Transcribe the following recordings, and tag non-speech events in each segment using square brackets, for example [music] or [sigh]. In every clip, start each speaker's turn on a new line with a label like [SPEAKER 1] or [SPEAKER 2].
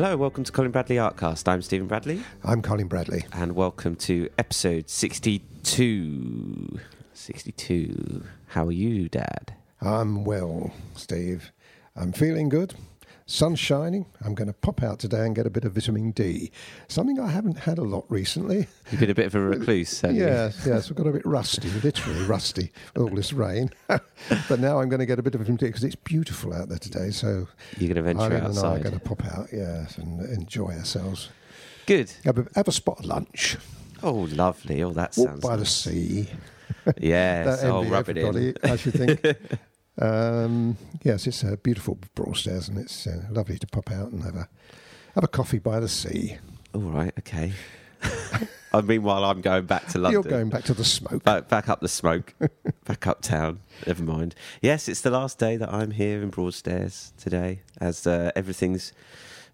[SPEAKER 1] Hello, welcome to Colin Bradley Artcast. I'm Stephen Bradley,
[SPEAKER 2] I'm Colin Bradley.
[SPEAKER 1] and welcome to episode 62. 62. How are you, Dad?
[SPEAKER 2] I'm well, Steve. I'm feeling good. Sun's shining. I'm going to pop out today and get a bit of vitamin D. Something I haven't had a lot recently.
[SPEAKER 1] You've been a bit of a recluse, haven't you?
[SPEAKER 2] Yes, yes. I've got a bit rusty, literally rusty, [laughs] all this rain. [laughs] but now I'm going to get a bit of vitamin D because it's beautiful out there today. So
[SPEAKER 1] You're going to venture
[SPEAKER 2] Eileen and I are going to pop out, yes, and enjoy ourselves.
[SPEAKER 1] Good.
[SPEAKER 2] Have a, have a spot of lunch.
[SPEAKER 1] Oh, lovely. Oh, that
[SPEAKER 2] Walk
[SPEAKER 1] sounds
[SPEAKER 2] by the sea.
[SPEAKER 1] Yes. [laughs]
[SPEAKER 2] Don't
[SPEAKER 1] Oh, rub it in.
[SPEAKER 2] I should think. Um, yes, it's a beautiful Broadstairs, and it's uh, lovely to pop out and have a have a coffee by the sea.
[SPEAKER 1] All right, okay. [laughs] I meanwhile, I'm going back to London.
[SPEAKER 2] You're going back to the smoke.
[SPEAKER 1] Back, back up the smoke, [laughs] back uptown. Never mind. Yes, it's the last day that I'm here in Broadstairs today, as uh, everything's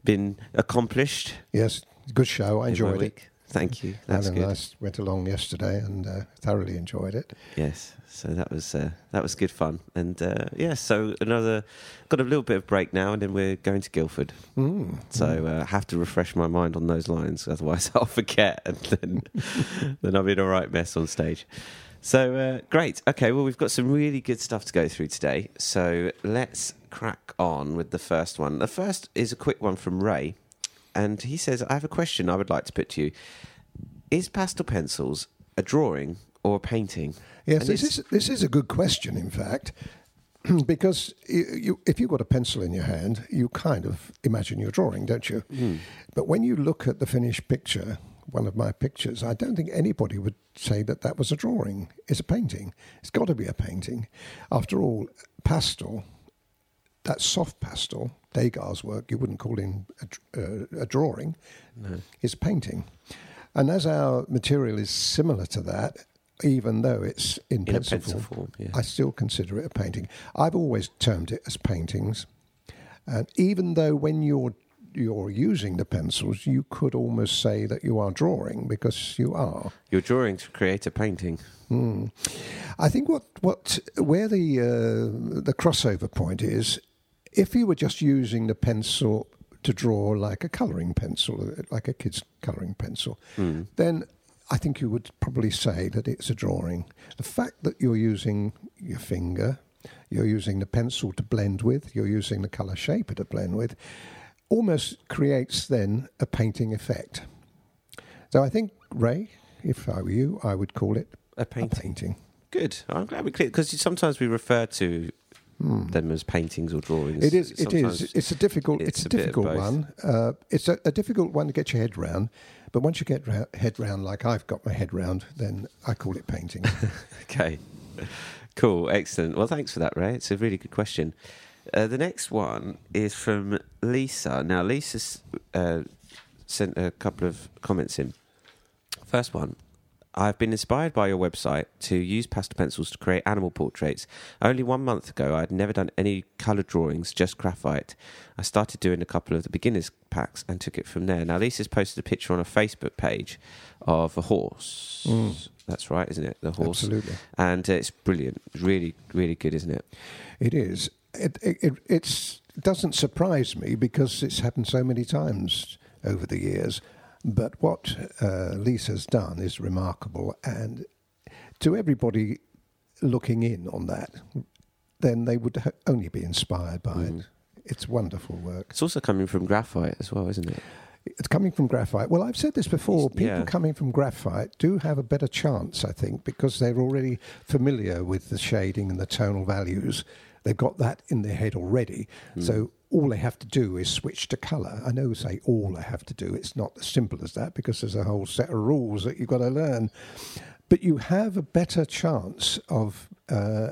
[SPEAKER 1] been accomplished.
[SPEAKER 2] Yes, good show. I enjoyed it.
[SPEAKER 1] Thank you. That's
[SPEAKER 2] Alan
[SPEAKER 1] good.
[SPEAKER 2] and I went along yesterday and uh, thoroughly enjoyed it.
[SPEAKER 1] Yes, so that was uh, that was good fun, and uh, yeah, so another got a little bit of break now, and then we're going to Guildford.
[SPEAKER 2] Mm.
[SPEAKER 1] So uh, I have to refresh my mind on those lines, otherwise [laughs] I'll forget, and then [laughs] then I'm in a right mess on stage. So uh, great. Okay, well we've got some really good stuff to go through today. So let's crack on with the first one. The first is a quick one from Ray, and he says, "I have a question I would like to put to you. Is pastel pencils a drawing or a painting?"
[SPEAKER 2] Yes, this is this is a good question, in fact, [clears throat] because you, you, if you've got a pencil in your hand, you kind of imagine you're drawing, don't you?
[SPEAKER 1] Hmm.
[SPEAKER 2] But when you look at the finished picture, one of my pictures, I don't think anybody would say that that was a drawing. It's a painting. It's got to be a painting. After all, pastel, that soft pastel, Degas' work, you wouldn't call him a, uh, a drawing,
[SPEAKER 1] No.
[SPEAKER 2] is painting. And as our material is similar to that, even though it's in,
[SPEAKER 1] in
[SPEAKER 2] pencil,
[SPEAKER 1] pencil
[SPEAKER 2] form,
[SPEAKER 1] form. Yeah.
[SPEAKER 2] I still consider it a painting. I've always termed it as paintings, and even though when you're you're using the pencils, you could almost say that you are drawing because you are.
[SPEAKER 1] You're drawing to create a painting.
[SPEAKER 2] Mm. I think what what where the uh, the crossover point is, if you were just using the pencil to draw like a colouring pencil, like a kid's colouring pencil,
[SPEAKER 1] Mm.
[SPEAKER 2] then I think you would probably say that it's a drawing. The fact that you're using your finger, you're using the pencil to blend with, you're using the colour shaper to blend with, almost creates then a painting effect. So I think, Ray, if I were you, I would call it
[SPEAKER 1] A
[SPEAKER 2] a
[SPEAKER 1] painting.
[SPEAKER 2] painting.
[SPEAKER 1] Good. I'm glad we cleared because sometimes we refer to Them as paintings or drawings.
[SPEAKER 2] It is. It is. It's a difficult.
[SPEAKER 1] it's
[SPEAKER 2] It's,
[SPEAKER 1] a
[SPEAKER 2] difficult one. Uh, it's a, a difficult one to get your head round. But once you get ra- head round, like I've got my head round, then I call it painting. [laughs]
[SPEAKER 1] Okay. Cool. Excellent. Well, thanks for that, Ray. It's a really good question. Uh, the next one is from Lisa. Now, Lisa uh, sent a couple of comments in. First one. I've been inspired by your website to use pastel pencils to create animal portraits. Only one month ago, I had never done any coloured drawings, just graphite. I started doing a couple of the beginners packs and took it from there. Now, Lisa's posted a picture on a Facebook page of a horse.
[SPEAKER 2] Mm.
[SPEAKER 1] That's right, isn't it? The horse
[SPEAKER 2] Absolutely,
[SPEAKER 1] and uh, it's brilliant. Really, really good, isn't it?
[SPEAKER 2] it is. It, it, it doesn't surprise me because it's happened so many times over the years. But what uh, Lisa's done is remarkable, and to everybody looking in on that, then they would ha- only be inspired by
[SPEAKER 1] Mhm.
[SPEAKER 2] it. It's wonderful work.
[SPEAKER 1] It's also coming from graphite as well, isn't it?
[SPEAKER 2] It's coming from graphite. Well, I've said this before. People
[SPEAKER 1] Yeah.
[SPEAKER 2] coming from graphite do have a better chance, I think, because they're already familiar with the shading and the tonal values. They've got that in their head already.
[SPEAKER 1] Hmm.
[SPEAKER 2] So all they have to do is switch to colour. I know, say all they have to do. It's not as simple as that because there's a whole set of rules that you've got to learn. But you have a better chance of uh,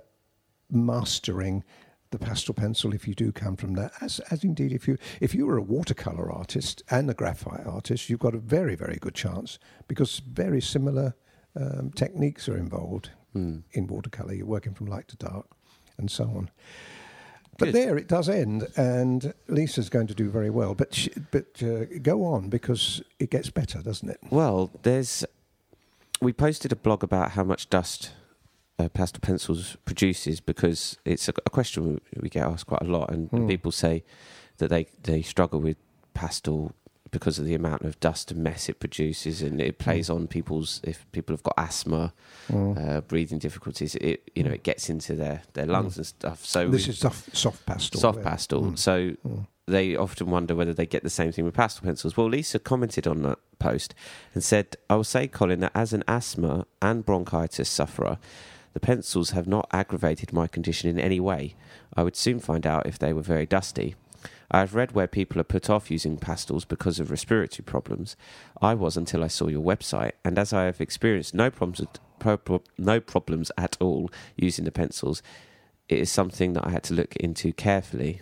[SPEAKER 2] mastering the pastel pencil if you do come from that. As, as indeed, if you if you were a watercolor artist and a graphite artist, you've got a very very good chance because very similar um, techniques are involved
[SPEAKER 1] Hmm.
[SPEAKER 2] in watercolor. You're working from light to dark, and so on. But
[SPEAKER 1] Good.
[SPEAKER 2] there it does end, and Lisa's going to do very well. But she, but uh, go on because it gets better, doesn't it?
[SPEAKER 1] Well, there's. We posted a blog about how much dust uh, pastel pencils produces because it's a, a question we, we get asked quite a lot, and
[SPEAKER 2] Hmm.
[SPEAKER 1] people say that they they struggle with pastel because of the amount of dust and mess it produces, and it plays on people's if people have got asthma,
[SPEAKER 2] Mm.
[SPEAKER 1] uh, breathing difficulties. It you know it gets into their their lungs and stuff. So
[SPEAKER 2] this is soft, soft pastel.
[SPEAKER 1] soft pastel.
[SPEAKER 2] Mm.
[SPEAKER 1] So
[SPEAKER 2] Mm.
[SPEAKER 1] they often wonder whether they get the same thing with pastel pencils. Well, Lisa commented on that post and said, I will say, Colin, that as an asthma and bronchitis sufferer, the pencils have not aggravated my condition in any way. I would soon find out if they were very dusty. I have read where people are put off using pastels because of respiratory problems. I was until I saw your website, and as I have experienced no problems, at- pro- pro- no problems at all using the pencils, it is something that I had to look into carefully.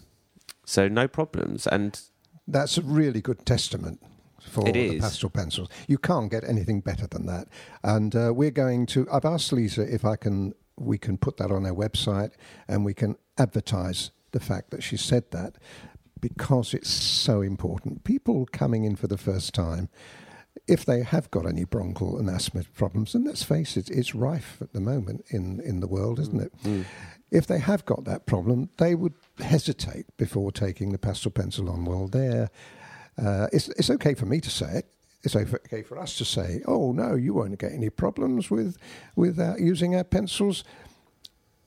[SPEAKER 1] So no problems, and
[SPEAKER 2] That's a really good testament for
[SPEAKER 1] It
[SPEAKER 2] the
[SPEAKER 1] is.
[SPEAKER 2] pastel pencils. You can't get anything better than that. And uh, we're going to. I've asked Lisa if I can. We can put that on our website, and we can advertise the fact that she said that because it's so important. People coming in for the first time, if they have got any bronchial and asthma problems, and let's face it, it's rife at the moment in in the world, isn't it?
[SPEAKER 1] mm,
[SPEAKER 2] if they have got that problem, they would hesitate before taking the pastel pencil on. Well, there, uh, it's it's okay for me to say it. It's okay for us to say, "Oh no, you won't get any problems with with uh, using our pencils."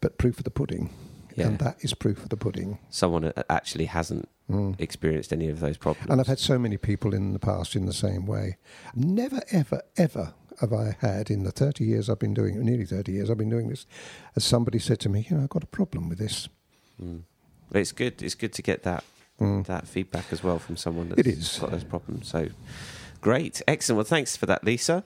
[SPEAKER 2] But proof of the pudding,
[SPEAKER 1] Yeah.
[SPEAKER 2] and that is proof of the pudding.
[SPEAKER 1] someone actually hasn't
[SPEAKER 2] Mm.
[SPEAKER 1] experienced any of those problems.
[SPEAKER 2] And I've had so many people in the past in the same way. Never, ever, ever have I had in the 30 years I've been doing, nearly 30 years I've been doing this, as somebody said to me, you know, I've got a problem with this.
[SPEAKER 1] Mm. It's good. It's good to get that
[SPEAKER 2] Mm.
[SPEAKER 1] that feedback as well from someone that's
[SPEAKER 2] It is.
[SPEAKER 1] got those problems. So great, excellent. Well, thanks for that, Lisa.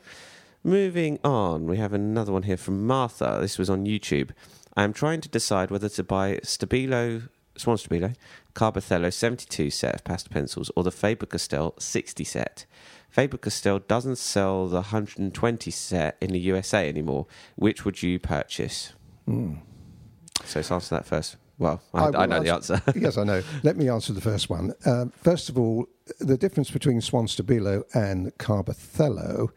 [SPEAKER 1] Moving on, we have another one here from Martha. This was on YouTube. I am trying to decide whether to buy Stabilo, Swan Stabilo, Carbothello 72 set of pastel pencils or the Faber-Castell 60 set. Faber-Castell doesn't sell the 120 set in the USA anymore. Which would you purchase?
[SPEAKER 2] Mm.
[SPEAKER 1] So let's answer that first. Well, I,
[SPEAKER 2] I
[SPEAKER 1] I, know the answer.
[SPEAKER 2] yes, I know. Let me answer the first one. Um, first of all, the difference between Swan Stabilo and Carbothello,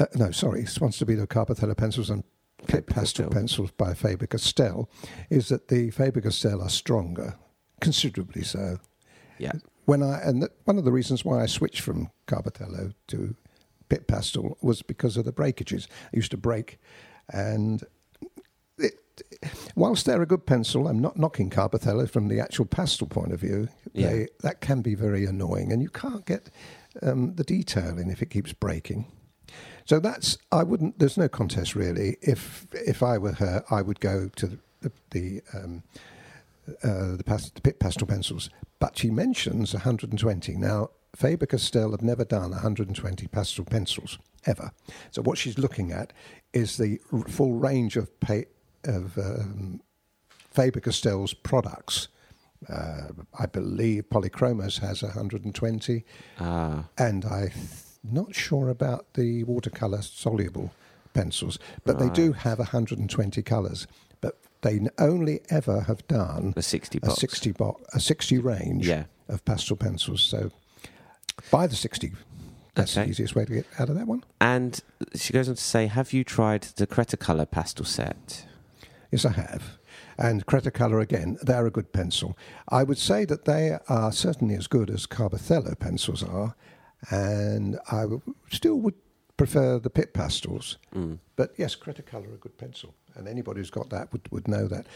[SPEAKER 2] uh, no, sorry, Swan Stabilo Carbothello pencils and Pit Pastel pencils by Faber Castell, is that the Faber Castell are stronger, considerably so.
[SPEAKER 1] yeah.
[SPEAKER 2] When I and th- one of the reasons why I switched from Carbothello to Pit Pastel was because of the breakages. I used to break, and it, whilst they're a good pencil, I'm not knocking Carbothello from the actual pastel point of view.
[SPEAKER 1] Yeah.
[SPEAKER 2] They, that can be very annoying, and you can't get um, the detail in if it keeps breaking. So that's I wouldn't. There's no contest really. If if I were her, I would go to the the, the um, uh, the, past, the pit pastel pencils. But she mentions 120. Now, Faber Castell have never done 120 pastel pencils ever. So what she's looking at is the r- full range of of um, Faber Castell's products. Uh, I believe Polychromos has 120,
[SPEAKER 1] Ah,
[SPEAKER 2] and I'm not sure about the watercolor soluble pencils, but they do have 120 colors. But they only ever have done
[SPEAKER 1] the 60
[SPEAKER 2] a 60 bo- a 60 range
[SPEAKER 1] Yeah.
[SPEAKER 2] of pastel pencils. So buy the 60. That's
[SPEAKER 1] Okay.
[SPEAKER 2] the easiest way to get out of that one.
[SPEAKER 1] And she goes on to say, have you tried the Cretacolor pastel set?
[SPEAKER 2] Yes, I have. And Cretacolor again, they're a good pencil. I would say that they are certainly as good as Carbothello pencils are, and I w- still would prefer the Pit pastels.
[SPEAKER 1] Mm.
[SPEAKER 2] But yes, Cretacolor are a good pencil, and anybody who's got that would, would know that.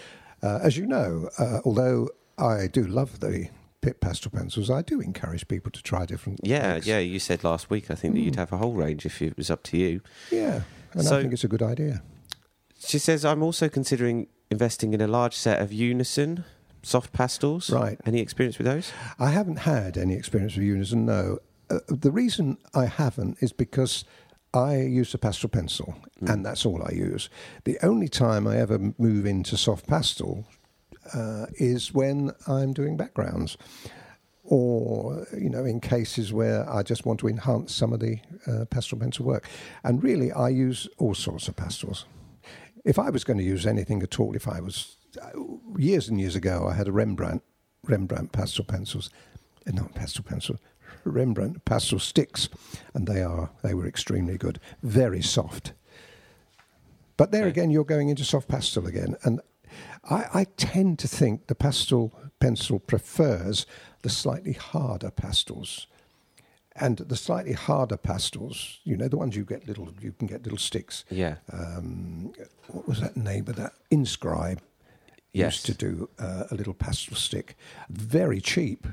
[SPEAKER 2] Uh, as you know, uh, although I do love the Pit pastel pencils, I do encourage people to try different.
[SPEAKER 1] Yeah,
[SPEAKER 2] makes.
[SPEAKER 1] yeah. You said last week, I think, that you'd have a whole range if it was up to you.
[SPEAKER 2] yeah. And
[SPEAKER 1] So-
[SPEAKER 2] I think it's a good idea.
[SPEAKER 1] She says, I'm also considering investing in a large set of Unison soft pastels.
[SPEAKER 2] Right.
[SPEAKER 1] Any experience with those?
[SPEAKER 2] I haven't had any experience with Unison, no. Uh, the reason I haven't is because I use a pastel pencil, and that's all I use. The only time I ever move into soft pastel uh, is when I'm doing backgrounds, or you know, in cases where I just want to enhance some of the uh, pastel pencil work. And really, I use all sorts of pastels. If I was going to use anything at all, if I was years and years ago, I had a Rembrandt Rembrandt pastel pencils, uh, not pastel pencil, Rembrandt pastel sticks, and they are they were extremely good, very soft. But there
[SPEAKER 1] Okay.
[SPEAKER 2] again, you're going into soft pastel again, and I, I tend to think the pastel pencil prefers the slightly harder pastels And the slightly harder pastels, you know, the ones you get little, you can get little sticks.
[SPEAKER 1] Yeah.
[SPEAKER 2] Um, what was that name of that? Inscribe
[SPEAKER 1] Yes.
[SPEAKER 2] used to do uh, a little pastel stick, very cheap,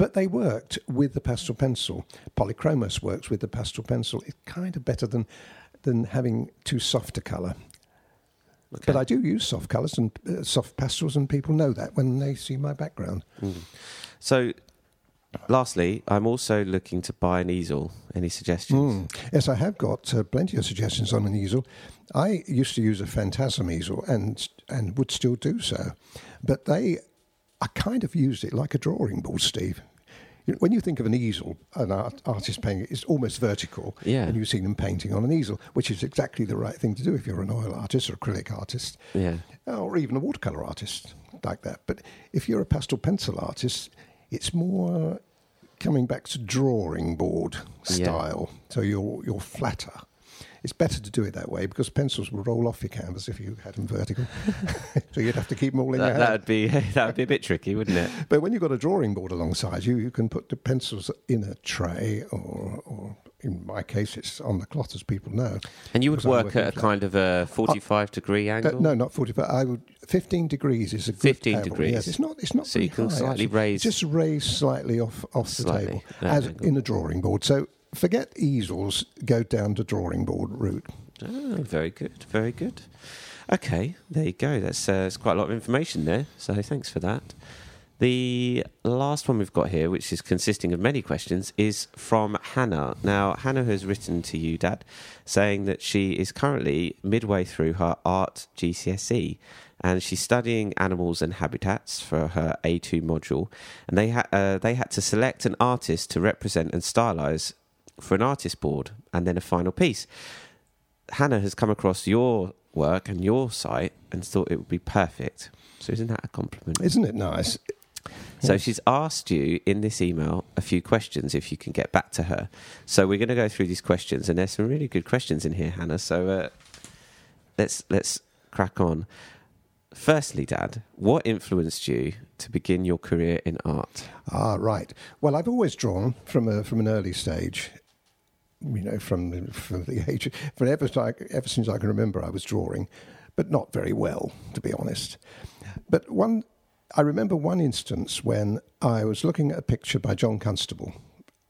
[SPEAKER 2] but they worked with the pastel pencil. Polychromos works with the pastel pencil. It's kind of better than than having too soft a colour.
[SPEAKER 1] Okay.
[SPEAKER 2] But I do use soft colours and uh, soft pastels, and people know that when they see my background.
[SPEAKER 1] So, lastly, I'm also looking to buy an easel. Any suggestions?
[SPEAKER 2] Mm. Yes, I have got uh, plenty of suggestions on an easel. I used to use a Phantasm easel and and would still do so, but they, I kind of used it like a drawing board, Steve. When you think of an easel, an art, artist painting, it's almost vertical,
[SPEAKER 1] Yeah.
[SPEAKER 2] and you see them painting on an easel, which is exactly the right thing to do if you're an oil artist or acrylic artist,
[SPEAKER 1] Yeah.
[SPEAKER 2] or even a watercolor artist like that. But if you're a pastel pencil artist, it's more coming back to drawing board
[SPEAKER 1] Yeah.
[SPEAKER 2] style. So you're you're flatter. It's better to do it that way because pencils will roll off your canvas if you had them vertical. [laughs] [laughs] so you'd have to keep them all in
[SPEAKER 1] That,
[SPEAKER 2] your hand.
[SPEAKER 1] that'd be [laughs] that would be a bit tricky, wouldn't it?
[SPEAKER 2] But when you've got a drawing board alongside you, you can put the pencils in a tray, or, or in my case, it's on the cloth, as people know.
[SPEAKER 1] And you would work at a kind of a 45 degree
[SPEAKER 2] Uh,
[SPEAKER 1] angle.
[SPEAKER 2] no, not forty, but I would. Fifteen degrees is a good
[SPEAKER 1] 15
[SPEAKER 2] angle.
[SPEAKER 1] degrees.
[SPEAKER 2] Yes, it's not. It's not.
[SPEAKER 1] So can
[SPEAKER 2] high,
[SPEAKER 1] slightly
[SPEAKER 2] actually.
[SPEAKER 1] raise-
[SPEAKER 2] Just raise slightly off off the table, as
[SPEAKER 1] angle.
[SPEAKER 2] in a drawing board. So forget easels. Go down the drawing board route.
[SPEAKER 1] Oh, very good, very good. Okay, there you go. That's, uh, that's quite a lot of information there. So thanks for that. The last one we've got here, which is consisting of many questions, is from Hannah. Now, Hannah has written to you, Dad, saying that she is currently midway through her art GCSE and she's studying animals and habitats for her A2 module. And they, ha- uh, they had to select an artist to represent and stylize for an artist board and then a final piece. Hannah has come across your work and your site and thought it would be perfect. So isn't that a compliment?
[SPEAKER 2] Isn't it nice?
[SPEAKER 1] So she's asked you in this email a few questions if you can get back to her. So we're going to go through these questions and there's some really good questions in here, Hannah. So uh, let's let's crack on. Firstly, Dad, what influenced you to begin your career in art?
[SPEAKER 2] Ah, right. Well, I've always drawn from a, from an early stage. You know, from from the [laughs] age, from ever, ever since I can remember, I was drawing, but not very well, to be honest. But one, I remember one instance when I was looking at a picture by John Constable.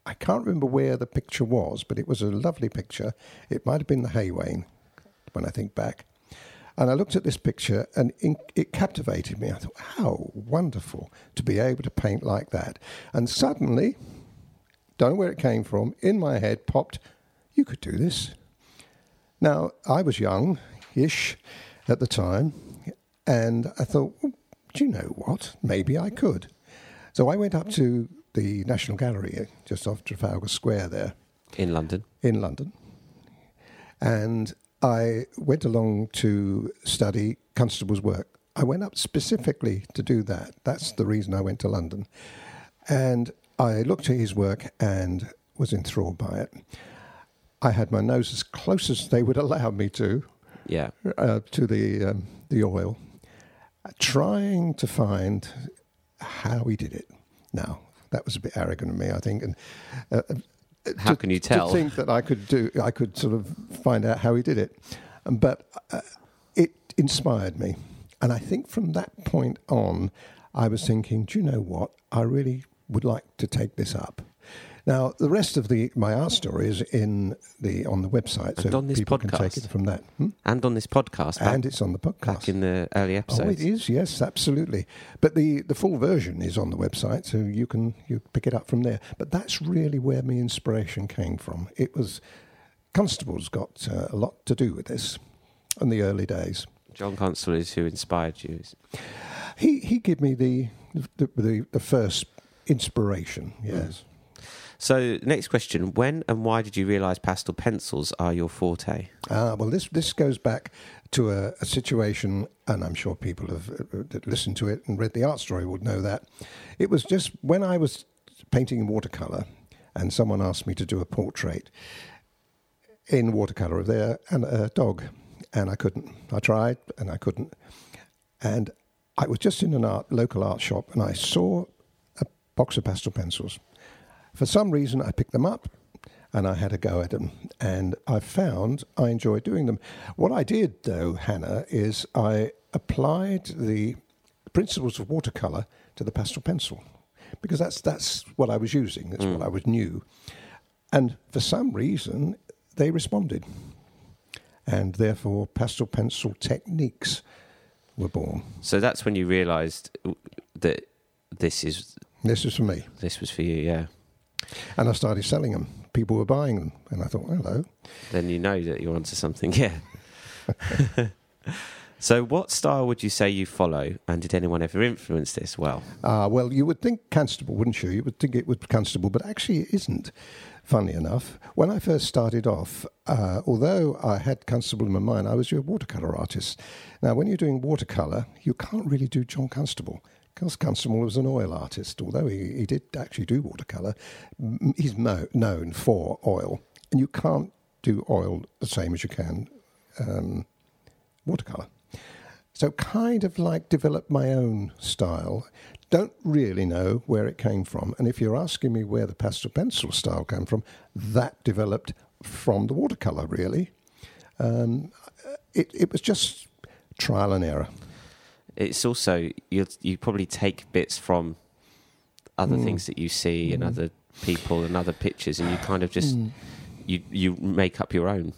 [SPEAKER 2] I can't remember where the picture was, but it was a lovely picture. It might have been the Haywain, when I think back. And I looked at this picture and it captivated me. I thought, how wonderful to be able to paint like that. And suddenly, don't know where it came from, in my head popped, you could do this. Now, I was young ish at the time, and I thought, well, do you know what? Maybe I could. So I went up to the National Gallery uh, just off Trafalgar Square there
[SPEAKER 1] In London.
[SPEAKER 2] in London. And I went along to study Constable's work. I went up specifically to do that. That's the reason I went to London. And I looked at his work and was enthralled by it. I had my nose as close as they would allow me to
[SPEAKER 1] Yeah.
[SPEAKER 2] uh, to the um, the oil, trying to find how he did it. Now that was a bit arrogant of me, I think, and uh,
[SPEAKER 1] How can you tell?
[SPEAKER 2] To think that I could do, I could sort of find out how he did it, Um, but uh, it inspired me, and I think from that point on, I was thinking, do you know what? I really would like to take this up. Now, the rest of the my art story is in the on the website,
[SPEAKER 1] And
[SPEAKER 2] so
[SPEAKER 1] on this
[SPEAKER 2] people can take
[SPEAKER 1] podcast.
[SPEAKER 2] it from that. Hmm?
[SPEAKER 1] And on this podcast, back,
[SPEAKER 2] And it's on the podcast.
[SPEAKER 1] back in the early
[SPEAKER 2] Oh,
[SPEAKER 1] episodes.
[SPEAKER 2] it is. Yes, absolutely. But the, the full version is on the website, so you can you pick it up from there. But that's really where my inspiration came from. It was Constable's got uh, a lot to do with this in the early days.
[SPEAKER 1] John Constable is who inspired you.
[SPEAKER 2] He he gave me the the, the, the first inspiration. Yes.
[SPEAKER 1] So, next question: When and why did you realise pastel pencils are your forte?
[SPEAKER 2] Ah, well, this this goes back to a, a situation, and I'm sure people have uh, that listened to it and read the art story would know that. It was just when I was painting in watercolor, and someone asked me to do a portrait in watercolor of their and a dog, and I couldn't. I tried, and I couldn't. And I was just in an art local art shop, and I saw box of pastel pencils. For some reason, I picked them up and I had a go at them. And I found I enjoyed doing them. What I did, though, Hannah, is I applied the principles of watercolour to the pastel pencil because that's, that's what I was using, that's mm. what I was new. And for some reason, they responded. And therefore, pastel pencil techniques were born.
[SPEAKER 1] So that's when you realised that this is
[SPEAKER 2] This was for me.
[SPEAKER 1] this was for you. Yeah.
[SPEAKER 2] And I started selling them. People were buying them. And I thought, hello.
[SPEAKER 1] Then you know that you're onto something. Yeah. [laughs] so, what style would you say you follow, and did anyone ever influence this? Well,
[SPEAKER 2] Uh, well, you would think Constable, wouldn't you? You would think it was Constable, but actually it isn't, funny enough. When I first started off, uh, although I had Constable in my mind, I was a watercolour artist. Now, when you're doing watercolour, you can't really do John Constable. Because Constable was an oil artist, although he, he did actually do watercolour. He's mo- known for oil, and you can't do oil the same as you can um, watercolour. So, kind of like developed my own style. Don't really know where it came from. And if you're asking me where the pastel pencil style came from, that developed from the watercolour, really. Um, it, it was just trial and error.
[SPEAKER 1] It's also you you probably take bits from other
[SPEAKER 2] Mm.
[SPEAKER 1] things that you see and other people and other pictures, and you kind of just
[SPEAKER 2] Mm.
[SPEAKER 1] you you make up your own.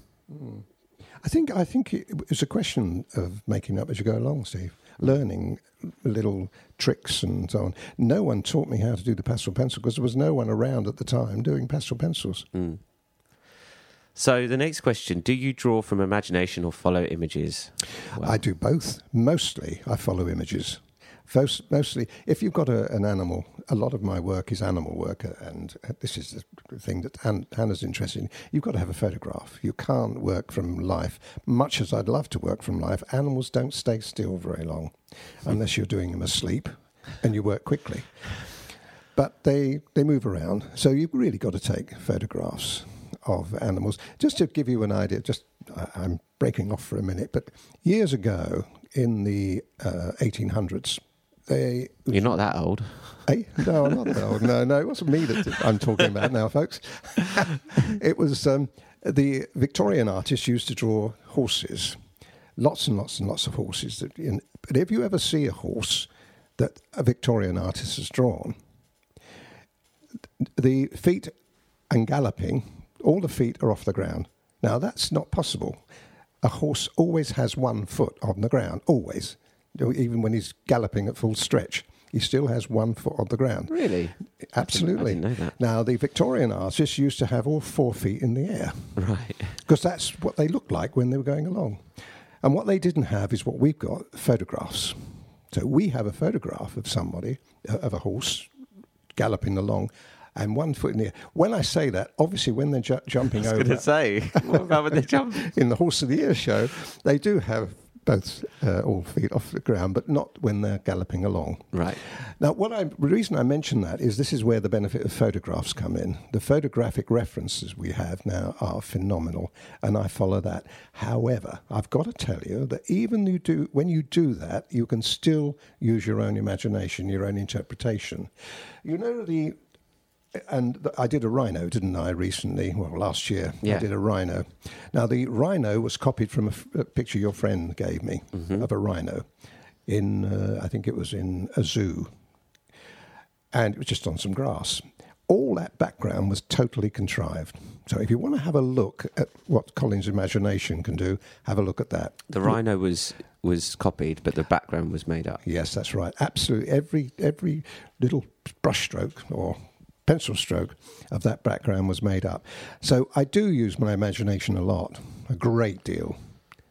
[SPEAKER 2] I think I think it was a question of making up as you go along, Steve. Learning little tricks and so on. No one taught me how to do the pastel pencil because there was no one around at the time doing pastel pencils.
[SPEAKER 1] So the next question: Do you draw from imagination or follow images? Well,
[SPEAKER 2] I do both. Mostly, I follow images. Mostly, if you've got a, an animal, a lot of my work is animal work, uh, and this is the thing that Hannah's interested in. You've got to have a photograph. You can't work from life. Much as I'd love to work from life, animals don't stay still very long unless you're doing them asleep and you work quickly. But they, they move around, so you've really got to take photographs of animals. Just to give you an idea, just I'm breaking off for a minute, but years ago in the uh, 1800s, they
[SPEAKER 1] You're not that old.
[SPEAKER 2] No, I'm not that old. No, no, it wasn't me that I'm talking about now, folks. [laughs] it was um, the Victorian artists used to draw horses, lots and lots and lots of horses. That in, but if you ever see a horse that a Victorian artist has drawn, the feet and galloping, all the feet are off the ground. Now that's not possible. A horse always has one foot on the ground, always. Even when he's galloping at full stretch, he still has one foot on the ground.
[SPEAKER 1] Really?
[SPEAKER 2] Absolutely.
[SPEAKER 1] I didn't know that.
[SPEAKER 2] Now, the Victorian artists used to have all four feet in the air
[SPEAKER 1] Right. [laughs]
[SPEAKER 2] because that's what they looked like when they were going along. And what they didn't have is what we've got photographs. So we have a photograph of somebody, uh, of a horse galloping along, and one foot in the air. When I say that, obviously, when they're ju- jumping [laughs]
[SPEAKER 1] I was
[SPEAKER 2] over
[SPEAKER 1] going to say, what about when they [laughs] jump?
[SPEAKER 2] in the Horse of the Year show, they do have both uh, all feet off the ground, but not when they're galloping along.
[SPEAKER 1] Right.
[SPEAKER 2] Now, what I, the reason I mention that is this is where the benefit of photographs come in. The photographic references we have now are phenomenal, and I follow that. However, I've got to tell you that even you do when you do that, you can still use your own imagination, your own interpretation. You know the. And I did a rhino, didn't I, recently? Well, last year I did a rhino. Now, the rhino was copied from a, f- a picture your friend gave me of a rhino in, uh, I think it was in a zoo and it was just on some grass. All that background was totally contrived. So if you want to have a look at what Colin's imagination can do, have a look at that.
[SPEAKER 1] The rhino was was copied, but the background was made up.
[SPEAKER 2] Yes, that's right. Absolutely. Every every little brushstroke or pencil stroke of that background was made up. So I do use my imagination a lot, a great deal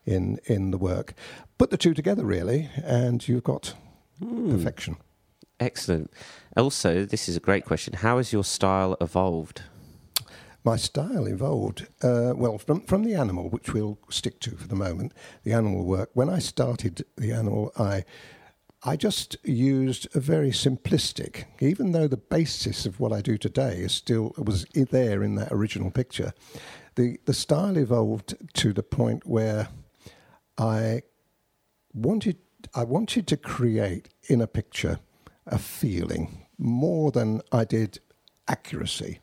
[SPEAKER 2] in in the work. Put the two together really and you've got perfection.
[SPEAKER 1] Excellent. Also, this is a great question. How has your style evolved?
[SPEAKER 2] My style evolved, uh, well, from, from the animal, which we'll stick to for the moment, the animal work. When I started the animal, I, I just used a very simplistic, even though the basis of what I do today is still was there in that original picture. The, the style evolved to the point where I wanted, I wanted to create in a picture a feeling more than I did accuracy.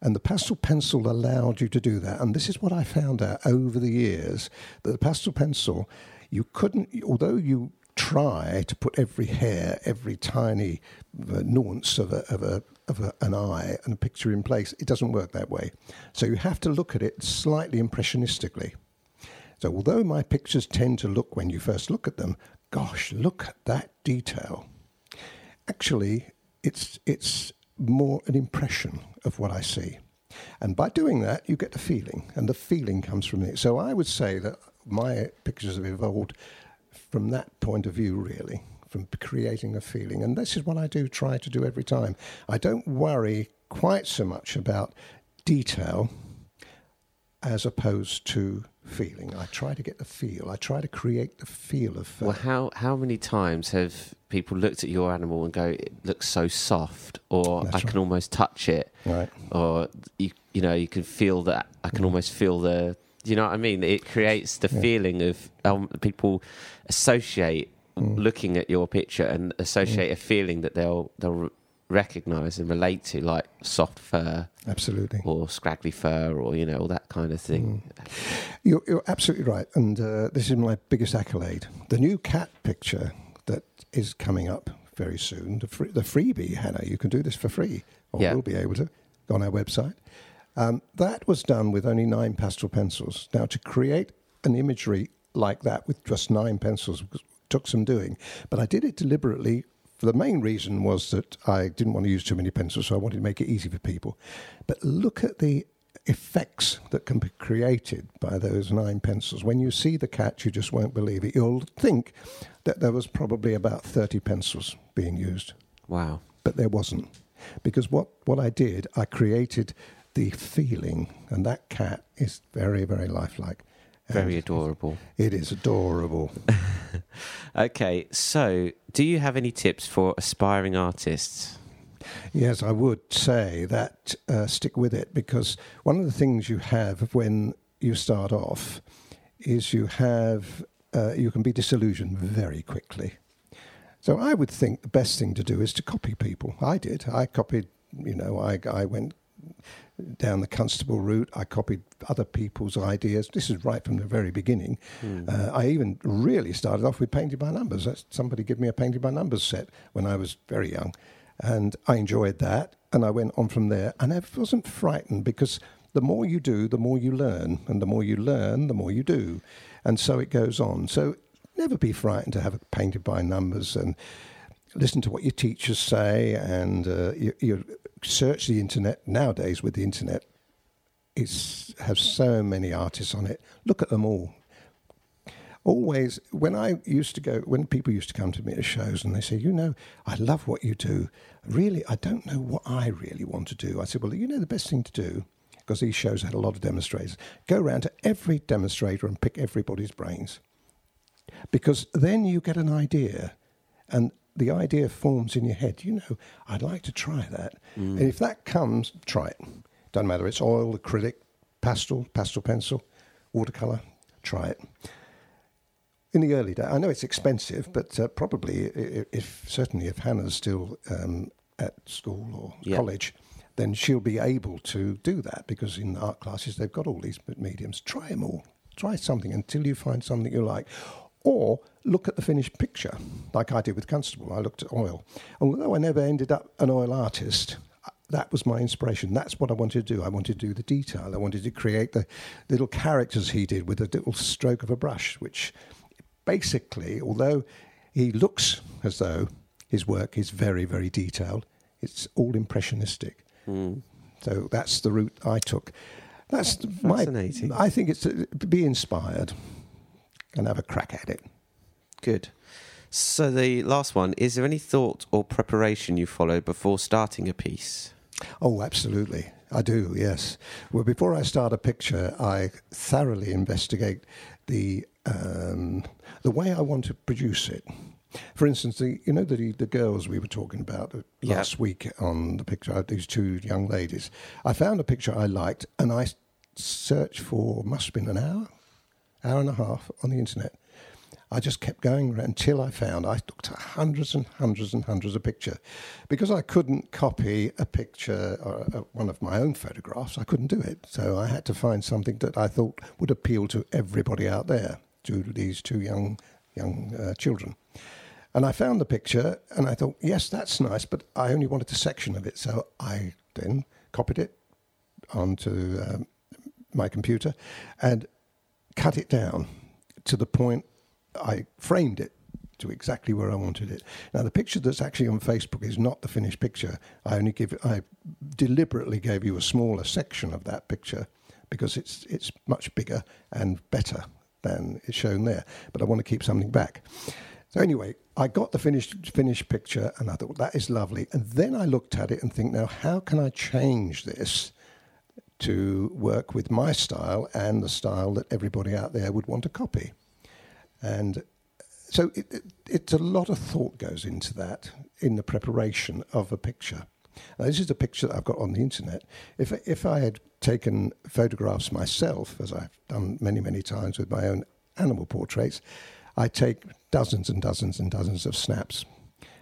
[SPEAKER 2] And the pastel pencil allowed you to do that. And this is what I found out over the years that the pastel pencil, you couldn't, although you try to put every hair, every tiny uh, nuance of, a, of, a, of a, an eye and a picture in place, it doesn't work that way. So you have to look at it slightly impressionistically. So although my pictures tend to look, when you first look at them, gosh, look at that detail. Actually, it's, it's more an impression of what I see. And by doing that, you get the feeling, and the feeling comes from it. So I would say that my pictures have evolved from that point of view, really, from creating a feeling. And this is what I do try to do every time. I don't worry quite so much about detail as opposed to feeling. I try to get the feel. I try to create the feel of.
[SPEAKER 1] Uh, well, how how many times have people looked at your animal and go, "It looks so soft," or "I right. can almost touch it,"
[SPEAKER 2] right?
[SPEAKER 1] Or you you know you can feel that. I can mm. almost feel the. You know what I mean? It creates the yeah. feeling of um, people associate mm. looking at your picture and associate mm. a feeling that they'll they'll recognize and relate to, like soft fur,
[SPEAKER 2] absolutely,
[SPEAKER 1] or scraggly fur, or you know all that kind of thing.
[SPEAKER 2] Mm. You're, you're, absolutely right, and uh, this is my biggest accolade: the new cat picture that is coming up very soon. The, free, the freebie, Hannah, you can do this for free, or yeah. we'll be able to go on our website. Um, that was done with only nine pastel pencils. Now, to create an imagery like that with just nine pencils took some doing, but I did it deliberately For the main reason was that I didn't want to use too many pencils, so I wanted to make it easy for people. But look at the effects that can be created by those nine pencils. When you see the cat, you just won't believe it. You'll think that there was probably about 30 pencils being used.
[SPEAKER 1] Wow.
[SPEAKER 2] But there wasn't. Because what, what I did, I created the feeling, and that cat is very, very lifelike.
[SPEAKER 1] Very adorable.
[SPEAKER 2] It is adorable. [laughs]
[SPEAKER 1] okay, so do you have any tips for aspiring artists?
[SPEAKER 2] Yes, I would say that uh, stick with it because one of the things you have when you start off is you have uh, you can be disillusioned very quickly. So I would think the best thing to do is to copy people. I did. I copied. You know, I I went down the Constable route. I copied other people's ideas. This is right from the very beginning. Mm. Uh, I even really started off with painted by numbers. Somebody gave me a painted by numbers set when I was very young, and I enjoyed that. And I went on from there, and I wasn't frightened because the more you do, the more you learn, and the more you learn, the more you do, and so it goes on. So never be frightened to have it painted by numbers and listen to what your teachers say and uh, you, you, search the internet nowadays with the internet it has so many artists on it. Look at them all. Always when i used to go when people used to come to me at shows and they say you know i love what you do. Really i don't know what i really want to do. I said well you know the best thing to do because these shows had a lot of demonstrators go around to every demonstrator and pick everybody's brains. Because then you get an idea and the idea forms in your head, you know, I'd like to try that. Mm. And if that comes, try it. Doesn't matter, it's oil, acrylic, pastel, pastel pencil, watercolor, try it. In the early days, I know it's expensive, but uh, probably if certainly if Hannah's still um, at school or yep. college, then she'll be able to do that because in art classes they've got all these mediums. Try them all. Try something until you find something you like or look at the finished picture, like I did with Constable. I looked at oil. Although I never ended up an oil artist, uh, that was my inspiration. That's what I wanted to do. I wanted to do the detail. I wanted to create the little characters he did with a little stroke of a brush, which basically, although he looks as though his work is very, very detailed, it's all impressionistic. Mm. So that's the route I took. That's
[SPEAKER 1] fascinating.
[SPEAKER 2] My, I think it's to be inspired and have a crack at it.
[SPEAKER 1] Good. So the last one: Is there any thought or preparation you follow before starting a piece?
[SPEAKER 2] Oh, absolutely. I do, yes. Well, before I start a picture, I thoroughly investigate the um, the way I want to produce it. For instance, the you know the the girls we were talking about last week on the picture, these two young ladies. I found a picture I liked, and I searched for must have been an hour, hour and a half on the internet. I just kept going until I found I looked at hundreds and hundreds and hundreds of pictures. Because I couldn't copy a picture or uh, one of my own photographs, I couldn't do it. So I had to find something that I thought would appeal to everybody out there, to these two young young uh, children. And I found the picture and I thought, yes, that's nice, but I only wanted a section of it. So I then copied it onto um, my computer and cut it down to the point I framed it to exactly where I wanted it. Now, the picture that's actually on Facebook is not the finished picture. I only give I deliberately gave you a smaller section of that picture because it's it's much bigger and better than is shown there. But I want to keep something back. So anyway, I got the finished finished picture and I thought that is lovely. And then I looked at it and think, now how can I change this to work with my style and the style that everybody out there would want to copy? And so it, it, it's a lot of thought goes into that in the preparation of a picture. Now, this is a picture that I've got on the internet. If if I had taken photographs myself, as I've done many many times with my own animal portraits, I take dozens and dozens and dozens of snaps,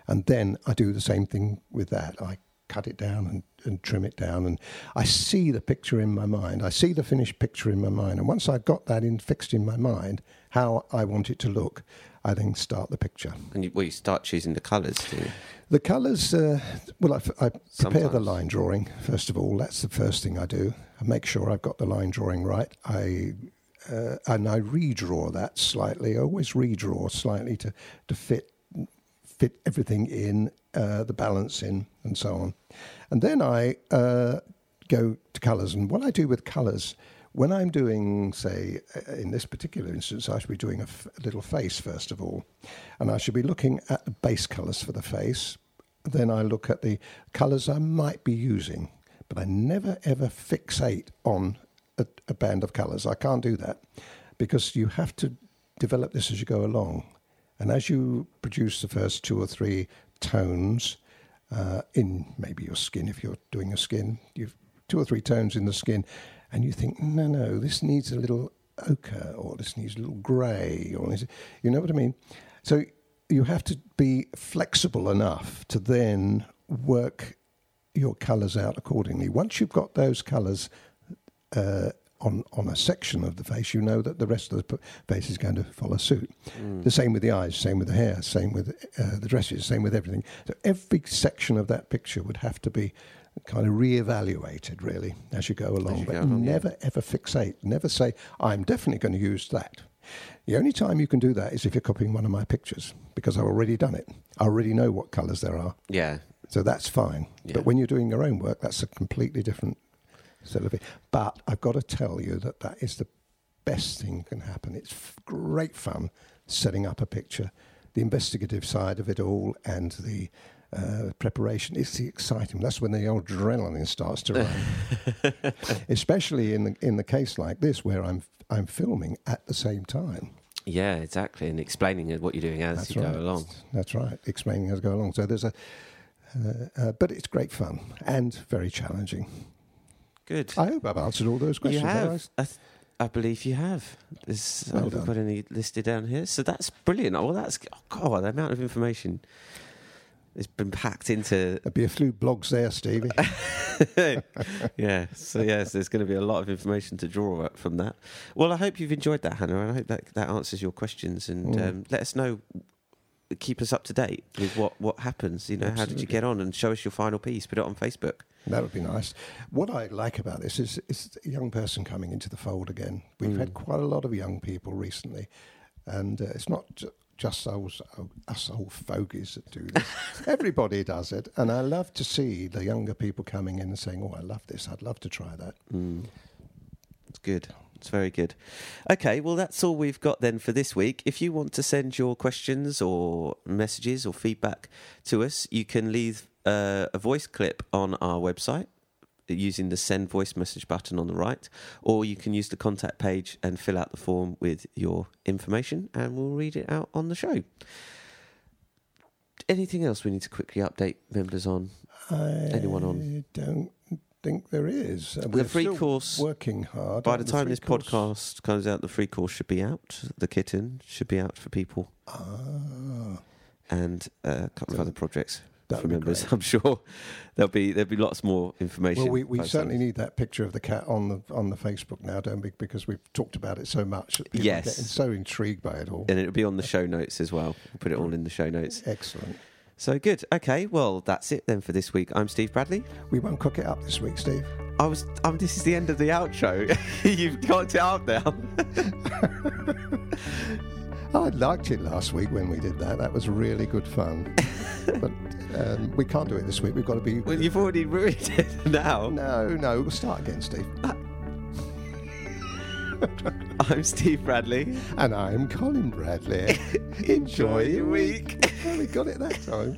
[SPEAKER 2] and then I do the same thing with that. I cut it down and, and trim it down, and I see the picture in my mind. I see the finished picture in my mind, and once I've got that in fixed in my mind, how I want it to look, I then start the picture.
[SPEAKER 1] And you, well, you start choosing the colours, do you?
[SPEAKER 2] The colours, uh, well, I, I prepare
[SPEAKER 1] Sometimes.
[SPEAKER 2] the line drawing, first of all. That's the first thing I do. I make sure I've got the line drawing right. I uh, and I redraw that slightly. I always redraw slightly to, to fit fit everything in, uh, the balance in, and so on. And then I uh, go to colours. And what I do with colours, when I'm doing, say, uh, in this particular instance, I should be doing a, f- a little face first of all. And I should be looking at the base colours for the face. Then I look at the colours I might be using. But I never ever fixate on a, a band of colours. I can't do that because you have to develop this as you go along. And as you produce the first two or three tones uh, in maybe your skin, if you're doing a skin, you've two or three tones in the skin, and you think, no, no, this needs a little ochre, or this needs a little grey, or you know what I mean? So you have to be flexible enough to then work your colours out accordingly. Once you've got those colours uh, on on a section of the face, you know that the rest of the face is going to follow suit. The same with the eyes, same with the hair, same with uh, the dresses, same with everything. So every section of that picture would have to be kind of re-evaluated really as you go along,
[SPEAKER 1] you
[SPEAKER 2] but
[SPEAKER 1] go along, yeah.
[SPEAKER 2] never ever fixate. Never say I'm definitely going to use that. The only time you can do that is if you're copying one of my pictures because I've already done it. I already know what colours there are.
[SPEAKER 1] Yeah.
[SPEAKER 2] So that's fine.
[SPEAKER 1] Yeah.
[SPEAKER 2] But when you're doing your own work, that's a completely different sort of thing. But I've got to tell you that that is the best thing can happen. It's f- great fun setting up a picture. The investigative side of it all and the uh, preparation is the exciting. That's when the adrenaline starts to run. [laughs] Especially in the in the case like this, where I'm I'm filming at the same time.
[SPEAKER 1] Yeah, exactly. And explaining what you're doing as
[SPEAKER 2] That's
[SPEAKER 1] you
[SPEAKER 2] right.
[SPEAKER 1] go along.
[SPEAKER 2] That's right. Explaining as I go along. So there's a, uh, uh, but it's great fun and very challenging.
[SPEAKER 1] Good.
[SPEAKER 2] I hope I've answered all those questions. I?
[SPEAKER 1] have. I, th- I believe you have. There's, I
[SPEAKER 2] Well
[SPEAKER 1] haven't
[SPEAKER 2] done.
[SPEAKER 1] got any listed down here. So that's brilliant. Oh, well, that's, oh, God, the amount of information has been packed into.
[SPEAKER 2] There'd be a few blogs there, Stevie. [laughs] [laughs]
[SPEAKER 1] yeah. So, yes, there's going to be a lot of information to draw up from that. Well, I hope you've enjoyed that, Hannah, and I hope that, that answers your questions. And
[SPEAKER 2] Mm.
[SPEAKER 1] um, let us know, keep us up to date with what, what happens. You know, how did you get on? And show us your final piece. Put it on Facebook.
[SPEAKER 2] that would be nice. What I like about this is, is a young person coming into the fold again. We've had quite a lot of young people recently, and uh, it's not ju- just those, us old fogies that do this. [laughs] Everybody does it, and I love to see the younger people coming in and saying, "Oh, I love this. I'd love to try that."
[SPEAKER 1] Mm. It's good. It's very good. Okay, well, that's all we've got then for this week. If you want to send your questions or messages or feedback to us, you can leave uh, a voice clip on our website using the send voice message button on the right, or you can use the contact page and fill out the form with your information, and we'll read it out on the show. Anything else we need to quickly update members on?
[SPEAKER 2] I
[SPEAKER 1] Anyone on?
[SPEAKER 2] don't think there is.
[SPEAKER 1] The
[SPEAKER 2] we're
[SPEAKER 1] free course-
[SPEAKER 2] working hard.
[SPEAKER 1] By the
[SPEAKER 2] the
[SPEAKER 1] time this
[SPEAKER 2] course.
[SPEAKER 1] podcast comes out, the free course should be out. The kitten should be out for people,
[SPEAKER 2] Ah,
[SPEAKER 1] and uh, a couple of other projects for members. [laughs] I'm sure there'll be there'll be lots more information.
[SPEAKER 2] Well, we, we certainly need that picture of the cat on the on the Facebook now, don't we? Because we've talked about it so much. That people
[SPEAKER 1] Yes.
[SPEAKER 2] getting so intrigued by it all.
[SPEAKER 1] and it'll be on the show notes as well. We'll put it all in the show notes.
[SPEAKER 2] Excellent.
[SPEAKER 1] So good. Okay, well that's it then for this week. I'm Steve Bradley.
[SPEAKER 2] We won't cook it up this week, Steve.
[SPEAKER 1] I was. Um, this is the end of the outro. [laughs] You've got it out now. [laughs]
[SPEAKER 2] I liked it last week when we did that. That was really good fun. [laughs] but um, we can't do it this week. We've got to be.
[SPEAKER 1] well, you've already ruined it now.
[SPEAKER 2] No, no. We'll start again, Steve. [laughs]
[SPEAKER 1] I'm Steve Bradley.
[SPEAKER 2] And I'm Colin Bradley. [laughs]
[SPEAKER 1] Enjoy your week.
[SPEAKER 2] Well, we got it that time.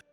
[SPEAKER 2] [laughs]